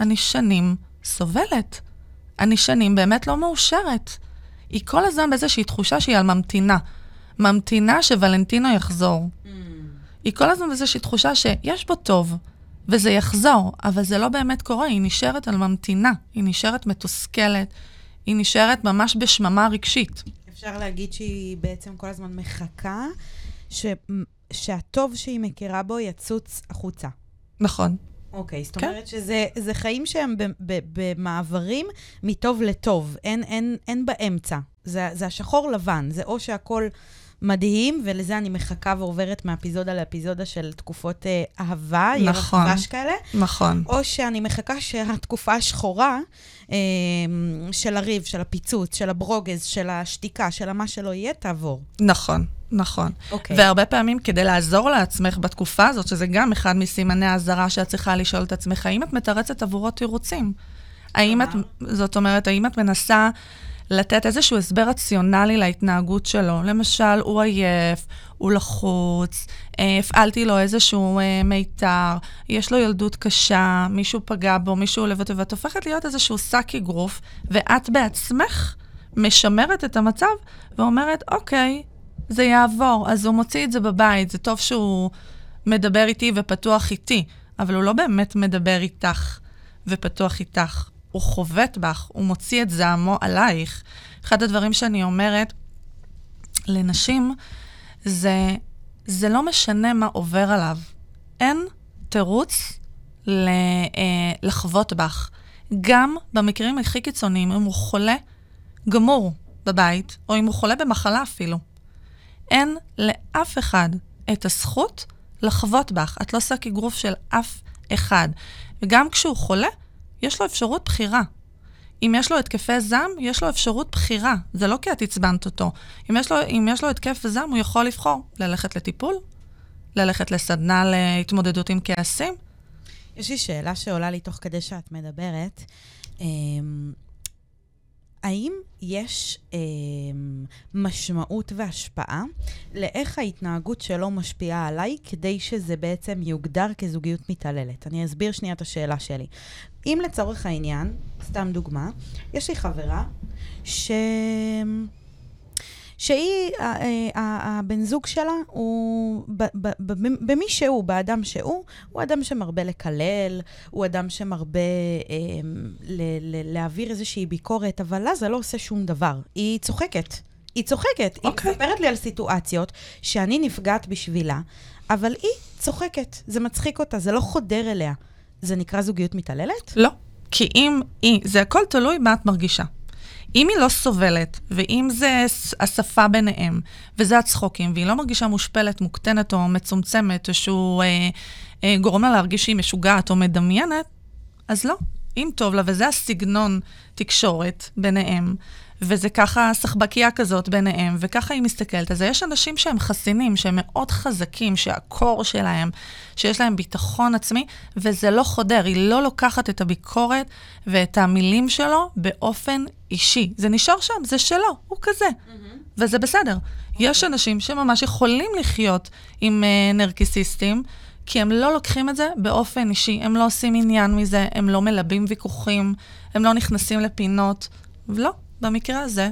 אני שנים סובלת. אני שנים באמת לא מאושרת. היא כל הזמן באיזושהי תחושה שהיא על ממתינה. ממתינה שוולנטינו יחזור. Mm. היא כל הזמן באיזושהי תחושה שיש בו טוב, וזה יחזור, אבל זה לא באמת קורה, היא נשארת על ממתינה, היא נשארת מתוסכלת, היא נשארת ממש בשממה רגשית. אפשר להגיד שהיא בעצם כל הזמן מחכה ש... שהטוב שהיא מכירה בו יצוץ החוצה. נכון. אוקיי, זאת כן. אומרת שזה זה חיים שהם במעברים מטוב לטוב, אין, אין, אין באמצע. זה, זה השחור לבן, זה או שהכל מדהים, ולזה אני מחכה ועוברת מאפיזודה לאפיזודה של תקופות אה, אהבה, ירח נכון. דבש כאלה, נכון. או שאני מחכה שהתקופה השחורה אה, של הריב, של הפיצוץ, של הברוגז, של השתיקה, של המה שלא יהיה, תעבור. נכון, נכון. אוקיי. והרבה פעמים כדי לעזור לעצמך בתקופה הזאת, שזה גם אחד מסימני האזהרה שאת צריכה לשאול את עצמך, האם את מתרצת עבורו תירוצים? האם את, כלומר? זאת אומרת, האם את מנסה לתת איזשהו הסבר רציונלי להתנהגות שלו? למשל, הוא עייף, הוא לחוץ, אה, הפעלתי לו איזשהו אה, מיתר, יש לו ילדות קשה, מישהו פגע בו, מישהו לבד, ואת הופכת להיות איזשהו שק אגרוף, ואת בעצמך משמרת את המצב ואומרת, אוקיי, זה יעבור. אז הוא מוציא את זה בבית, זה טוב שהוא מדבר איתי ופתוח איתי, אבל הוא לא באמת מדבר איתך ופתוח איתך. הוא חובט בך, הוא מוציא את זעמו עלייך. אחד הדברים שאני אומרת לנשים זה, זה לא משנה מה עובר עליו. אין תירוץ אה, לחוות בך. גם במקרים הכי קיצוניים, אם הוא חולה גמור בבית, או אם הוא חולה במחלה אפילו. אין לאף אחד את הזכות לחוות בך. את לא שק אגרוף של אף אחד. וגם כשהוא חולה, יש לו אפשרות בחירה. אם יש לו התקפי זעם, יש לו אפשרות בחירה. זה לא כי את עצבנת אותו. אם יש לו, אם יש לו התקף זעם, הוא יכול לבחור ללכת לטיפול, ללכת לסדנה להתמודדות עם כעסים. יש לי שאלה שעולה לי תוך כדי שאת מדברת. אמ, האם יש אה, משמעות והשפעה לאיך ההתנהגות שלו משפיעה עליי כדי שזה בעצם יוגדר כזוגיות מתעללת? אני אסביר שנייה את השאלה שלי. אם לצורך העניין, סתם דוגמה, יש לי חברה ש... שהיא, הבן זוג שלה הוא, במי שהוא, באדם שהוא, הוא אדם שמרבה לקלל, הוא אדם שמרבה אה, להעביר איזושהי ביקורת, אבל לה זה לא עושה שום דבר. היא צוחקת. היא צוחקת. Okay. היא אוקיי. מספרת לי על סיטואציות שאני נפגעת בשבילה, אבל היא צוחקת. זה מצחיק אותה, זה לא חודר אליה. זה נקרא זוגיות מתעללת? לא. כי אם היא, זה הכל תלוי מה את מרגישה. אם היא לא סובלת, ואם זה השפה ביניהם, וזה הצחוקים, והיא לא מרגישה מושפלת, מוקטנת או מצומצמת, או שהוא אה, אה, גורם לה להרגיש שהיא משוגעת או מדמיינת, אז לא. אם טוב לה, וזה הסגנון תקשורת ביניהם, וזה ככה סחבקייה כזאת ביניהם, וככה היא מסתכלת. אז יש אנשים שהם חסינים, שהם מאוד חזקים, שהקור שלהם, שיש להם ביטחון עצמי, וזה לא חודר, היא לא לוקחת את הביקורת ואת המילים שלו באופן אישי. זה נשאר שם, זה שלו, הוא כזה. Mm-hmm. וזה בסדר. Okay. יש אנשים שממש יכולים לחיות עם uh, נרקיסיסטים, כי הם לא לוקחים את זה באופן אישי, הם לא עושים עניין מזה, הם לא מלבים ויכוחים, הם לא נכנסים לפינות. לא, במקרה הזה.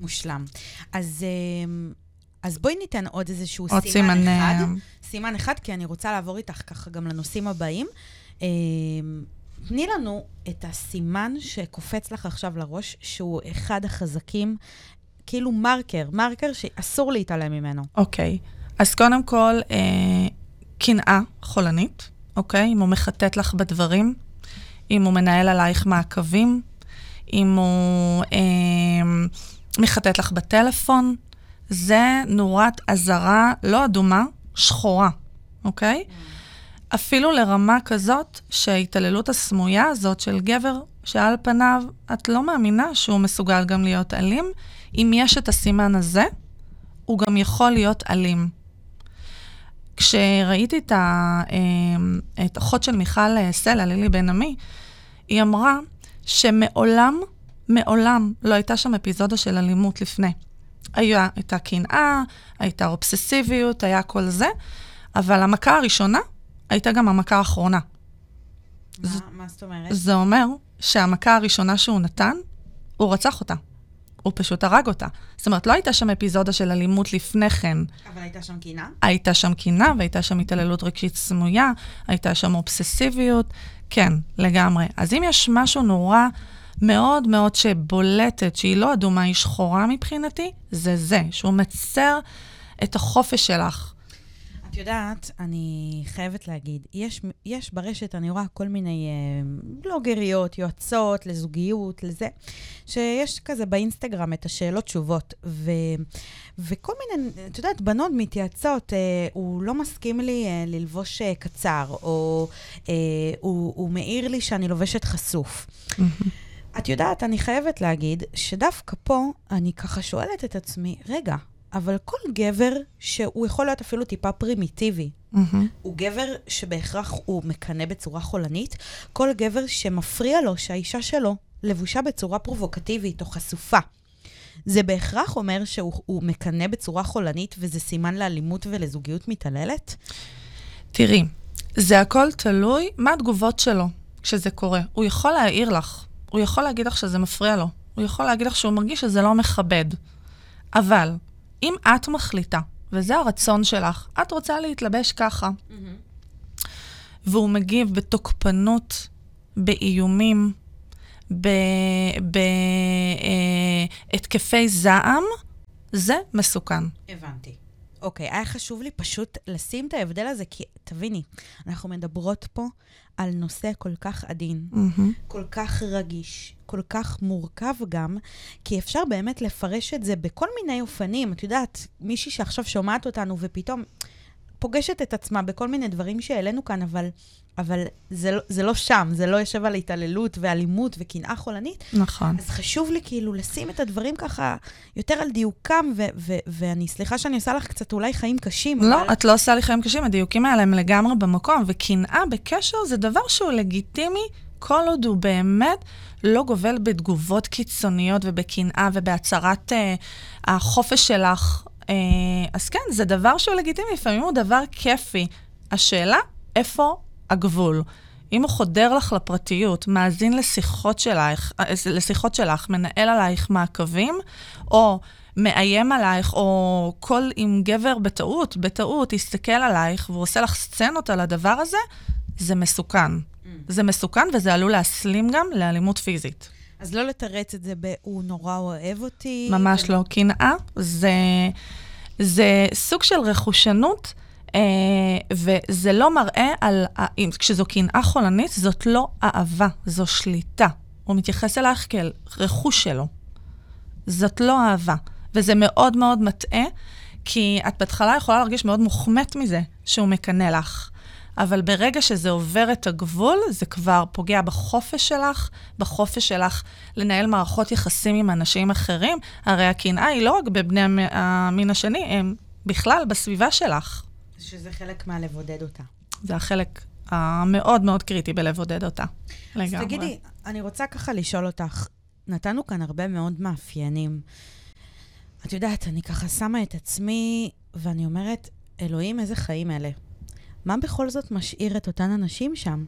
מושלם. אז, אמ, אז בואי ניתן עוד איזשהו עוד סימן, סימן אחד. אה, סימן אחד, כי אני רוצה לעבור איתך ככה גם לנושאים הבאים. אמ, תני לנו את הסימן שקופץ לך עכשיו לראש, שהוא אחד החזקים, כאילו מרקר, מרקר שאסור להתעלם ממנו. אוקיי. Okay. אז קודם כל, אה, קנאה חולנית, אוקיי? אם הוא מחטט לך בדברים, אם הוא מנהל עלייך מעקבים, אם הוא אה, מחטט לך בטלפון, זה נורת אזהרה לא אדומה, שחורה, אוקיי? אפילו לרמה כזאת שההתעללות הסמויה הזאת של גבר, שעל פניו את לא מאמינה שהוא מסוגל גם להיות אלים, אם יש את הסימן הזה, הוא גם יכול להיות אלים. כשראיתי את, ה, אה, של מיכל סלע, לילי בן עמי, היא אמרה שמעולם, מעולם לא הייתה שם אפיזודה של אלימות לפני. היה, הייתה קנאה, הייתה אובססיביות, היה כל זה, אבל המכה הראשונה הייתה גם המכה האחרונה. מה, ז... מה זאת אומרת? זה אומר שהמכה הראשונה שהוא נתן, הוא רצח אותה. הוא פשוט הרג אותה. זאת אומרת, לא הייתה שם אפיזודה של אלימות לפני כן. אבל הייתה שם קינה? הייתה שם קינה, והייתה שם התעללות רגשית סמויה, הייתה שם אובססיביות, כן, לגמרי. אז אם יש משהו נורא מאוד מאוד שבולטת, שהיא לא אדומה, היא שחורה מבחינתי, זה זה, שהוא מצר את החופש שלך. את יודעת, אני חייבת להגיד, יש, יש ברשת, אני רואה כל מיני אה, בלוגריות, יועצות לזוגיות, לזה, שיש כזה באינסטגרם את השאלות-תשובות. ו, וכל מיני, את יודעת, בנות מתייעצות, אה, הוא לא מסכים לי אה, ללבוש אה, קצר, או אה, הוא, הוא מעיר לי שאני לובשת חשוף. את יודעת, אני חייבת להגיד שדווקא פה אני ככה שואלת את עצמי, רגע, אבל כל גבר שהוא יכול להיות אפילו טיפה פרימיטיבי, mm-hmm. הוא גבר שבהכרח הוא מקנא בצורה חולנית, כל גבר שמפריע לו שהאישה שלו לבושה בצורה פרובוקטיבית או חשופה. זה בהכרח אומר שהוא מקנא בצורה חולנית וזה סימן לאלימות ולזוגיות מתעללת? תראי, זה הכל תלוי מה התגובות שלו כשזה קורה. הוא יכול להעיר לך, הוא יכול להגיד לך שזה מפריע לו, הוא יכול להגיד לך שהוא מרגיש שזה לא מכבד. אבל אם את מחליטה, וזה הרצון שלך, את רוצה להתלבש ככה, mm-hmm. והוא מגיב בתוקפנות, באיומים, בהתקפי אה, זעם, זה מסוכן. הבנתי. אוקיי, היה חשוב לי פשוט לשים את ההבדל הזה, כי תביני, אנחנו מדברות פה על נושא כל כך עדין, mm-hmm. כל כך רגיש, כל כך מורכב גם, כי אפשר באמת לפרש את זה בכל מיני אופנים. את יודעת, מישהי שעכשיו שומעת אותנו ופתאום... פוגשת את עצמה בכל מיני דברים שהעלינו כאן, אבל, אבל זה, לא, זה לא שם, זה לא יושב על התעללות ואלימות וקנאה חולנית. נכון. אז חשוב לי כאילו לשים את הדברים ככה יותר על דיוקם, ו- ו- ואני, סליחה שאני עושה לך קצת אולי חיים קשים, לא, אבל... את לא עושה לי חיים קשים, הדיוקים האלה הם לגמרי במקום, וקנאה בקשר זה דבר שהוא לגיטימי כל עוד הוא באמת לא גובל בתגובות קיצוניות ובקנאה ובהצהרת אה, החופש שלך. אה, אז כן, זה דבר שהוא לגיטימי, לפעמים הוא דבר כיפי. השאלה, איפה הגבול? אם הוא חודר לך לפרטיות, מאזין לשיחות שלך, אה, לשיחות שלך, מנהל עלייך מעקבים, או מאיים עלייך, או כל אם גבר בטעות, בטעות, יסתכל עלייך והוא עושה לך סצנות על הדבר הזה, זה מסוכן. זה מסוכן וזה עלול להסלים גם לאלימות פיזית. אז לא לתרץ את זה ב- הוא נורא אוהב אותי. ממש לא. קנאה זה, זה סוג של רכושנות, אה, וזה לא מראה על... כשזו קנאה חולנית, זאת לא אהבה, זו שליטה. הוא מתייחס אלייך כאל רכוש שלו. זאת לא אהבה. וזה מאוד מאוד מטעה, כי את בהתחלה יכולה להרגיש מאוד מוחמאת מזה שהוא מקנא לך. אבל ברגע שזה עובר את הגבול, זה כבר פוגע בחופש שלך, בחופש שלך לנהל מערכות יחסים עם אנשים אחרים. הרי הקנאה היא לא רק בבני המ- המין השני, הם בכלל בסביבה שלך. שזה חלק מהלבודד אותה. זה החלק המאוד מאוד קריטי בלבודד אותה. לגמרי. אז תגידי, אני רוצה ככה לשאול אותך, נתנו כאן הרבה מאוד מאפיינים. את יודעת, אני ככה שמה את עצמי, ואני אומרת, אלוהים, איזה חיים אלה. מה בכל זאת משאיר את אותן הנשים שם,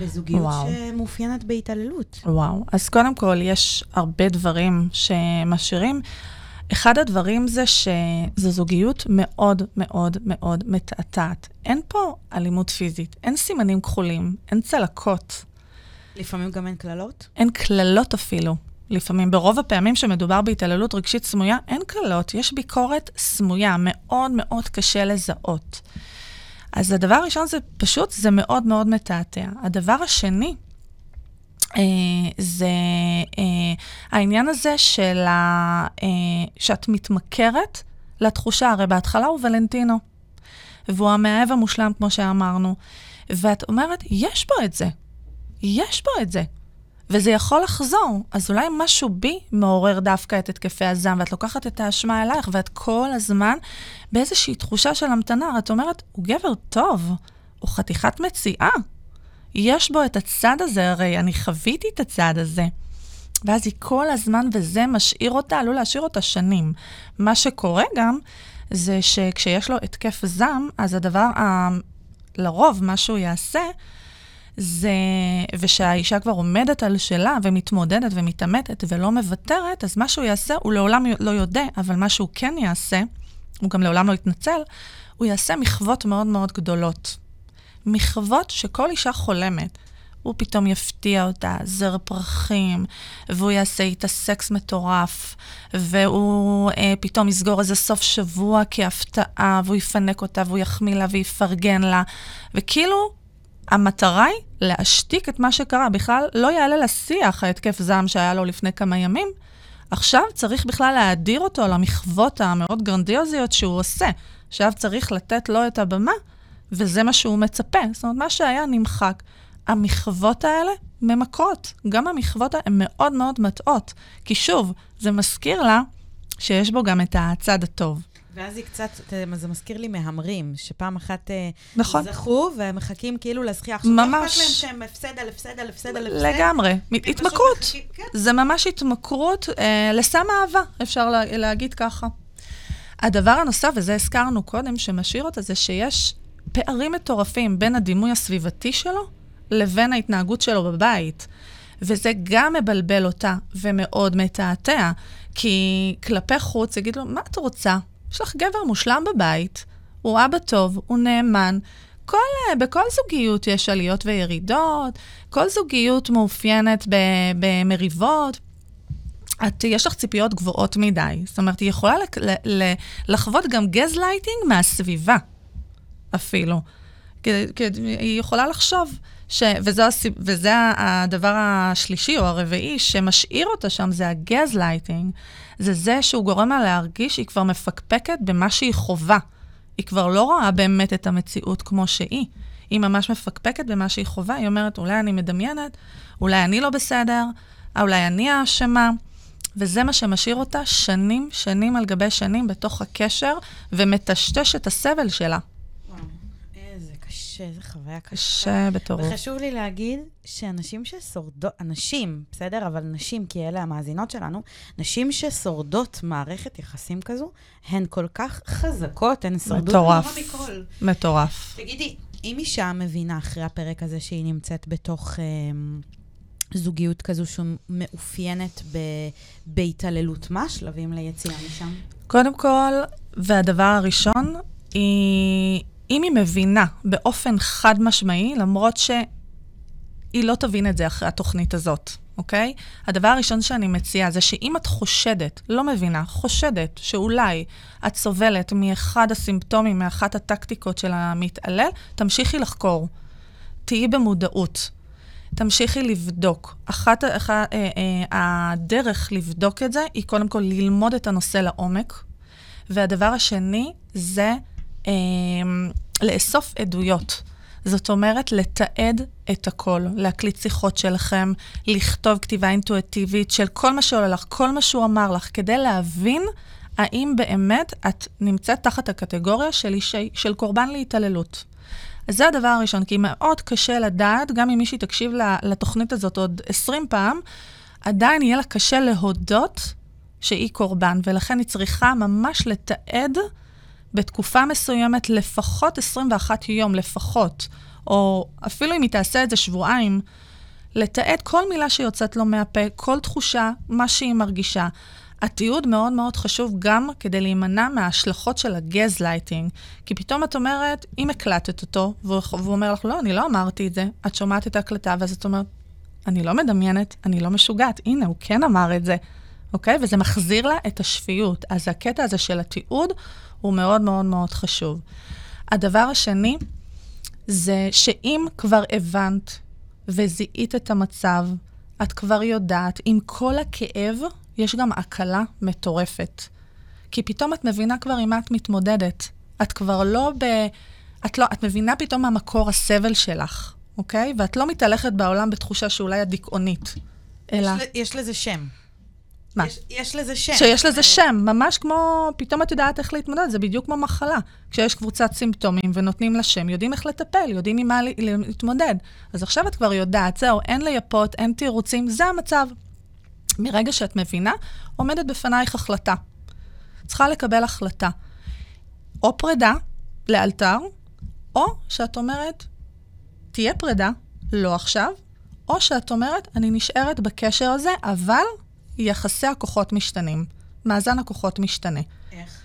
בזוגיות וואו. שמאופיינת בהתעללות? וואו. אז קודם כל, יש הרבה דברים שמשאירים. אחד הדברים זה שזו זוגיות מאוד מאוד מאוד מתעתעת. אין פה אלימות פיזית, אין סימנים כחולים, אין צלקות, לפעמים גם אין קללות? אין קללות אפילו. לפעמים, ברוב הפעמים שמדובר בהתעללות רגשית סמויה, אין קללות, יש ביקורת סמויה, מאוד מאוד קשה לזהות. אז הדבר הראשון זה פשוט, זה מאוד מאוד מתעתע. הדבר השני, אה, זה אה, העניין הזה של ה, אה, שאת מתמכרת לתחושה, הרי בהתחלה הוא ולנטינו, והוא המאהב המושלם, כמו שאמרנו, ואת אומרת, יש בו את זה, יש בו את זה, וזה יכול לחזור. אז אולי משהו בי מעורר דווקא את התקפי הזעם, ואת לוקחת את האשמה אלייך, ואת כל הזמן באיזושהי תחושה של המתנה. את אומרת, הוא גבר טוב, הוא חתיכת מציאה. יש בו את הצד הזה, הרי אני חוויתי את הצד הזה. ואז היא כל הזמן, וזה משאיר אותה, עלול להשאיר אותה שנים. מה שקורה גם, זה שכשיש לו התקף זעם, אז הדבר, ה... לרוב, מה שהוא יעשה, זה, ושהאישה כבר עומדת על שלה ומתמודדת ומתעמתת ולא מוותרת, אז מה שהוא יעשה, הוא לעולם לא יודע, אבל מה שהוא כן יעשה, הוא גם לעולם לא יתנצל, הוא יעשה מחוות מאוד מאוד גדולות. מחוות שכל אישה חולמת. הוא פתאום יפתיע אותה, זר פרחים, והוא יעשה איתה סקס מטורף, והוא אה, פתאום יסגור איזה סוף שבוע כהפתעה, והוא יפנק אותה, והוא יחמיא לה ויפרגן לה, וכאילו, המטרה היא להשתיק את מה שקרה. בכלל לא יעלה לשיח ההתקף זעם שהיה לו לפני כמה ימים. עכשיו צריך בכלל להאדיר אותו על המחוות המאוד גרנדיוזיות שהוא עושה. עכשיו צריך לתת לו את הבמה, וזה מה שהוא מצפה. זאת אומרת, מה שהיה נמחק. המחוות האלה ממכרות. גם המחוות הן מאוד מאוד מטעות. כי שוב, זה מזכיר לה שיש בו גם את הצד הטוב. ואז היא קצת, זה מזכיר לי מהמרים, שפעם אחת אה, נכון. זכו, והם מחכים כאילו לזכייה. עכשיו, ממש. לא אכפת להם שהם הפסד על הפסד על הפסד על הפסד. לגמרי. התמכרות. מחכים- כן. זה ממש התמכרות אה, לסם אהבה, אפשר לה, להגיד ככה. הדבר הנוסף, וזה הזכרנו קודם, שמשאיר אותה, זה שיש פערים מטורפים בין הדימוי הסביבתי שלו לבין ההתנהגות שלו בבית. וזה גם מבלבל אותה ומאוד מתעתע, כי כלפי חוץ יגיד לו, מה את רוצה? יש לך גבר מושלם בבית, הוא אבא טוב, הוא נאמן. כל, אה, בכל זוגיות יש עליות וירידות, כל זוגיות מאופיינת במריבות. את, יש לך ציפיות גבוהות מדי. זאת אומרת, היא יכולה לק- ל- ל- לחוות גם גז לייטינג מהסביבה, אפילו. כי, כי היא יכולה לחשוב, ש, וזה, הסיב, וזה הדבר השלישי או הרביעי שמשאיר אותה שם, זה הגז לייטינג. זה זה שהוא גורם לה להרגיש שהיא כבר מפקפקת במה שהיא חווה. היא כבר לא רואה באמת את המציאות כמו שהיא. היא ממש מפקפקת במה שהיא חווה, היא אומרת, אולי אני מדמיינת, אולי אני לא בסדר, אולי אני האשמה. וזה מה שמשאיר אותה שנים, שנים על גבי שנים בתוך הקשר, ומטשטש את הסבל שלה. איזה קשה, איזה חוויה קשה. קשה בטירוף. וחשוב לי להגיד שאנשים ששורדות, אנשים, בסדר? אבל נשים, כי אלה המאזינות שלנו, נשים ששורדות מערכת יחסים כזו, הן כל כך חזקות, הן שורדות מטורף. מכל. מטורף. תגידי, אם אישה מבינה אחרי הפרק הזה שהיא נמצאת בתוך אה, זוגיות כזו שמאופיינת ב, בהתעללות, מה השלבים ליציאה משם? קודם כל, והדבר הראשון, היא, אם היא מבינה באופן חד משמעי, למרות שהיא לא תבין את זה אחרי התוכנית הזאת, אוקיי? הדבר הראשון שאני מציעה זה שאם את חושדת, לא מבינה, חושדת שאולי את סובלת מאחד הסימפטומים, מאחת הטקטיקות של המתעלל, תמשיכי לחקור. תהיי במודעות. תמשיכי לבדוק. אחת, אחת אה, אה, הדרך לבדוק את זה היא קודם כל ללמוד את הנושא לעומק, והדבר השני זה אה, לאסוף עדויות. זאת אומרת, לתעד את הכל, להקליט שיחות שלכם, לכתוב כתיבה אינטואיטיבית של כל מה שעולה לך, כל מה שהוא אמר לך, כדי להבין האם באמת את נמצאת תחת הקטגוריה של, אישי, של קורבן להתעללות. אז זה הדבר הראשון, כי מאוד קשה לדעת, גם אם מישהי תקשיב לתוכנית הזאת עוד 20 פעם, עדיין יהיה לה קשה להודות שהיא קורבן, ולכן היא צריכה ממש לתעד בתקופה מסוימת לפחות 21 יום, לפחות, או אפילו אם היא תעשה את זה שבועיים, לתעד כל מילה שיוצאת לו מהפה, כל תחושה, מה שהיא מרגישה. התיעוד מאוד מאוד חשוב גם כדי להימנע מההשלכות של הגזלייטינג. כי פתאום את אומרת, אם הקלטת אותו, והוא אומר לך, לא, אני לא אמרתי את זה, את שומעת את ההקלטה, ואז את אומרת, אני לא מדמיינת, אני לא משוגעת, הנה, הוא כן אמר את זה, אוקיי? וזה מחזיר לה את השפיות. אז הקטע הזה של התיעוד הוא מאוד מאוד מאוד חשוב. הדבר השני, זה שאם כבר הבנת וזיהית את המצב, את כבר יודעת, עם כל הכאב, יש גם הקלה מטורפת. כי פתאום את מבינה כבר עם מה את מתמודדת. את כבר לא ב... את לא... את מבינה פתאום מה מקור הסבל שלך, אוקיי? ואת לא מתהלכת בעולם בתחושה שאולי את דיכאונית, אלא... יש, יש לזה שם. מה? יש, יש לזה שם. שיש לזה שם, ממש כמו, פתאום את יודעת איך להתמודד, זה בדיוק כמו מחלה. כשיש קבוצת סימפטומים ונותנים לה שם, יודעים איך לטפל, יודעים עם מה להתמודד. אז עכשיו את כבר יודעת, זהו, אין לייפות, אין תירוצים, זה המצב. מרגע שאת מבינה, עומדת בפנייך החלטה. צריכה לקבל החלטה. או פרידה, לאלתר, או שאת אומרת, תהיה פרידה, לא עכשיו, או שאת אומרת, אני נשארת בקשר הזה, אבל יחסי הכוחות משתנים. מאזן הכוחות משתנה. איך?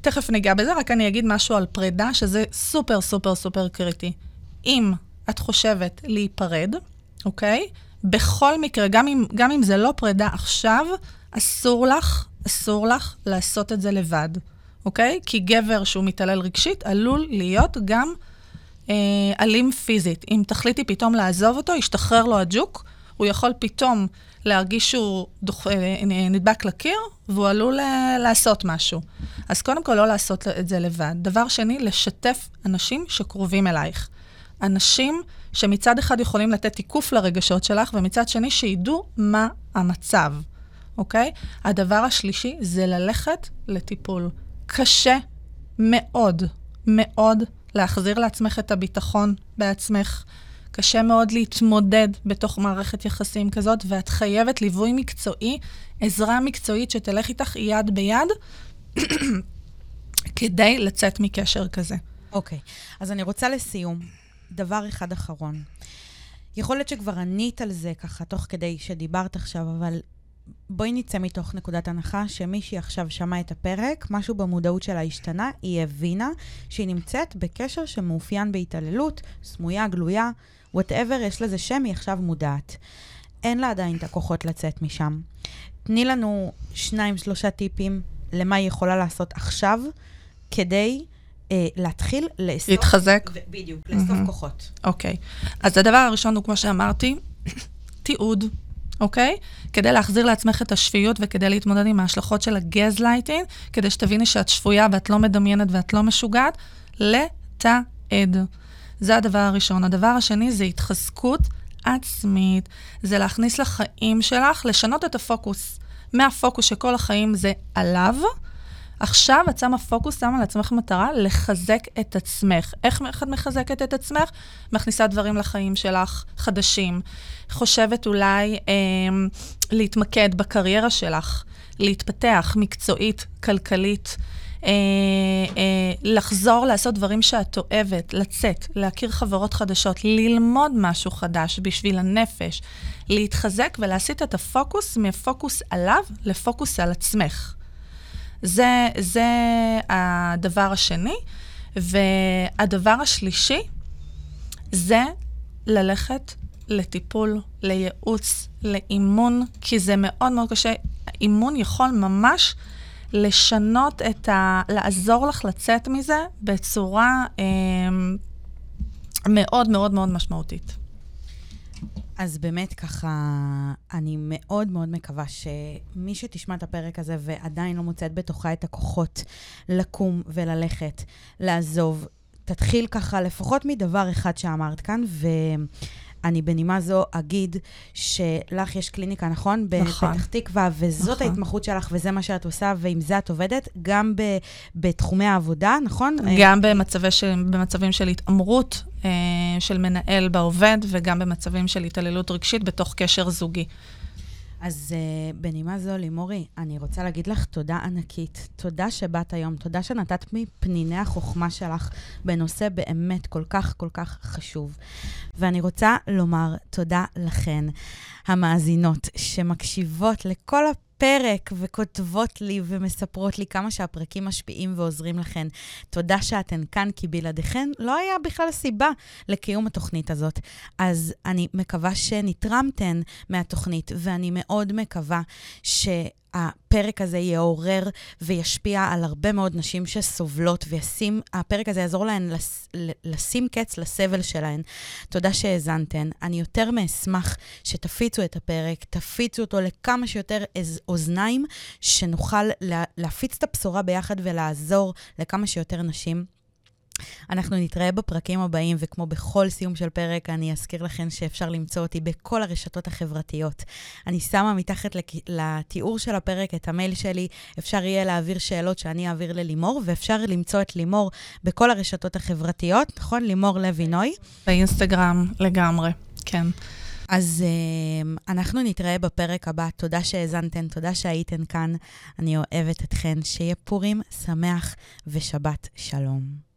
תכף ניגע בזה, רק אני אגיד משהו על פרידה, שזה סופר סופר סופר קריטי. אם את חושבת להיפרד, אוקיי? בכל מקרה, גם אם, גם אם זה לא פרידה עכשיו, אסור לך, אסור לך לעשות את זה לבד, אוקיי? כי גבר שהוא מתעלל רגשית עלול להיות גם אה, אלים פיזית. אם תחליטי פתאום לעזוב אותו, ישתחרר לו הג'וק, הוא יכול פתאום להרגיש שהוא דוח, אה, נדבק לקיר, והוא עלול אה, לעשות משהו. אז קודם כל, לא לעשות את זה לבד. דבר שני, לשתף אנשים שקרובים אלייך. אנשים שמצד אחד יכולים לתת תיקוף לרגשות שלך, ומצד שני שידעו מה המצב, אוקיי? הדבר השלישי זה ללכת לטיפול. קשה מאוד, מאוד להחזיר לעצמך את הביטחון בעצמך. קשה מאוד להתמודד בתוך מערכת יחסים כזאת, ואת חייבת ליווי מקצועי, עזרה מקצועית שתלך איתך יד ביד, כדי לצאת מקשר כזה. אוקיי, okay. אז אני רוצה לסיום, דבר אחד אחרון. יכול להיות שכבר ענית על זה ככה, תוך כדי שדיברת עכשיו, אבל בואי נצא מתוך נקודת הנחה שמישהי עכשיו שמעה את הפרק, משהו במודעות שלה השתנה, היא הבינה שהיא נמצאת בקשר שמאופיין בהתעללות, סמויה, גלויה, וואטאבר, יש לזה שם, היא עכשיו מודעת. אין לה עדיין את הכוחות לצאת משם. תני לנו שניים, שלושה טיפים למה היא יכולה לעשות עכשיו, כדי אה, להתחיל לאסוף... להתחזק. ו- בדיוק, לאסוף mm-hmm. כוחות. אוקיי. Okay. אז הדבר הראשון הוא, כמו שאמרתי, תיעוד. אוקיי? כדי להחזיר לעצמך את השפיות וכדי להתמודד עם ההשלכות של הגז לייטינג, כדי שתביני שאת שפויה ואת לא מדמיינת ואת לא משוגעת, לתעד. זה הדבר הראשון. הדבר השני זה התחזקות עצמית, זה להכניס לחיים שלך, לשנות את הפוקוס. מהפוקוס שכל החיים זה עליו, עכשיו את שמה פוקוס, שמה לעצמך מטרה לחזק את עצמך. איך את מחזקת את עצמך? מכניסה דברים לחיים שלך חדשים. חושבת אולי אה, להתמקד בקריירה שלך, להתפתח מקצועית, כלכלית. אה, אה, לחזור לעשות דברים שאת אוהבת, לצאת, להכיר חברות חדשות, ללמוד משהו חדש בשביל הנפש, להתחזק ולהסיט את הפוקוס מפוקוס עליו לפוקוס על עצמך. זה, זה הדבר השני. והדבר השלישי זה ללכת לטיפול, לייעוץ, לאימון, כי זה מאוד מאוד קשה. אימון יכול ממש לשנות את ה... לעזור לך לצאת מזה בצורה אה, מאוד מאוד מאוד משמעותית. אז באמת ככה, אני מאוד מאוד מקווה שמי שתשמע את הפרק הזה ועדיין לא מוצאת בתוכה את הכוחות לקום וללכת, לעזוב, תתחיל ככה לפחות מדבר אחד שאמרת כאן, ו... אני בנימה זו אגיד שלך יש קליניקה, נכון? נכון. בפתח תקווה, וזאת נכון. ההתמחות שלך, וזה מה שאת עושה, ועם זה את עובדת, גם ב, בתחומי העבודה, נכון? גם במצבי ש, במצבים של התעמרות אה, של מנהל בעובד, וגם במצבים של התעללות רגשית בתוך קשר זוגי. אז uh, בנימה זו, לימורי, אני רוצה להגיד לך תודה ענקית. תודה שבאת היום, תודה שנתת מפניני החוכמה שלך בנושא באמת כל כך כל כך חשוב. ואני רוצה לומר תודה לכן, המאזינות, שמקשיבות לכל הפ... הפרק וכותבות לי ומספרות לי כמה שהפרקים משפיעים ועוזרים לכן. תודה שאתן כאן, כי בלעדיכן לא היה בכלל סיבה לקיום התוכנית הזאת. אז אני מקווה שנתרמתן מהתוכנית, ואני מאוד מקווה ש... הפרק הזה יעורר וישפיע על הרבה מאוד נשים שסובלות, וישים, הפרק הזה יעזור להן לס, לשים קץ לסבל שלהן. תודה שהאזנתן. אני יותר מאשמח שתפיצו את הפרק, תפיצו אותו לכמה שיותר אוזניים, שנוכל לה, להפיץ את הבשורה ביחד ולעזור לכמה שיותר נשים. אנחנו נתראה בפרקים הבאים, וכמו בכל סיום של פרק, אני אזכיר לכם שאפשר למצוא אותי בכל הרשתות החברתיות. אני שמה מתחת לתיאור של הפרק את המייל שלי, אפשר יהיה להעביר שאלות שאני אעביר ללימור, ואפשר למצוא את לימור בכל הרשתות החברתיות, נכון? לימור לוי נוי. באינסטגרם לגמרי, כן. אז uh, אנחנו נתראה בפרק הבא. תודה שהאזנתן, תודה שהייתן כאן. אני אוהבת אתכן. שיהיה פורים שמח ושבת שלום.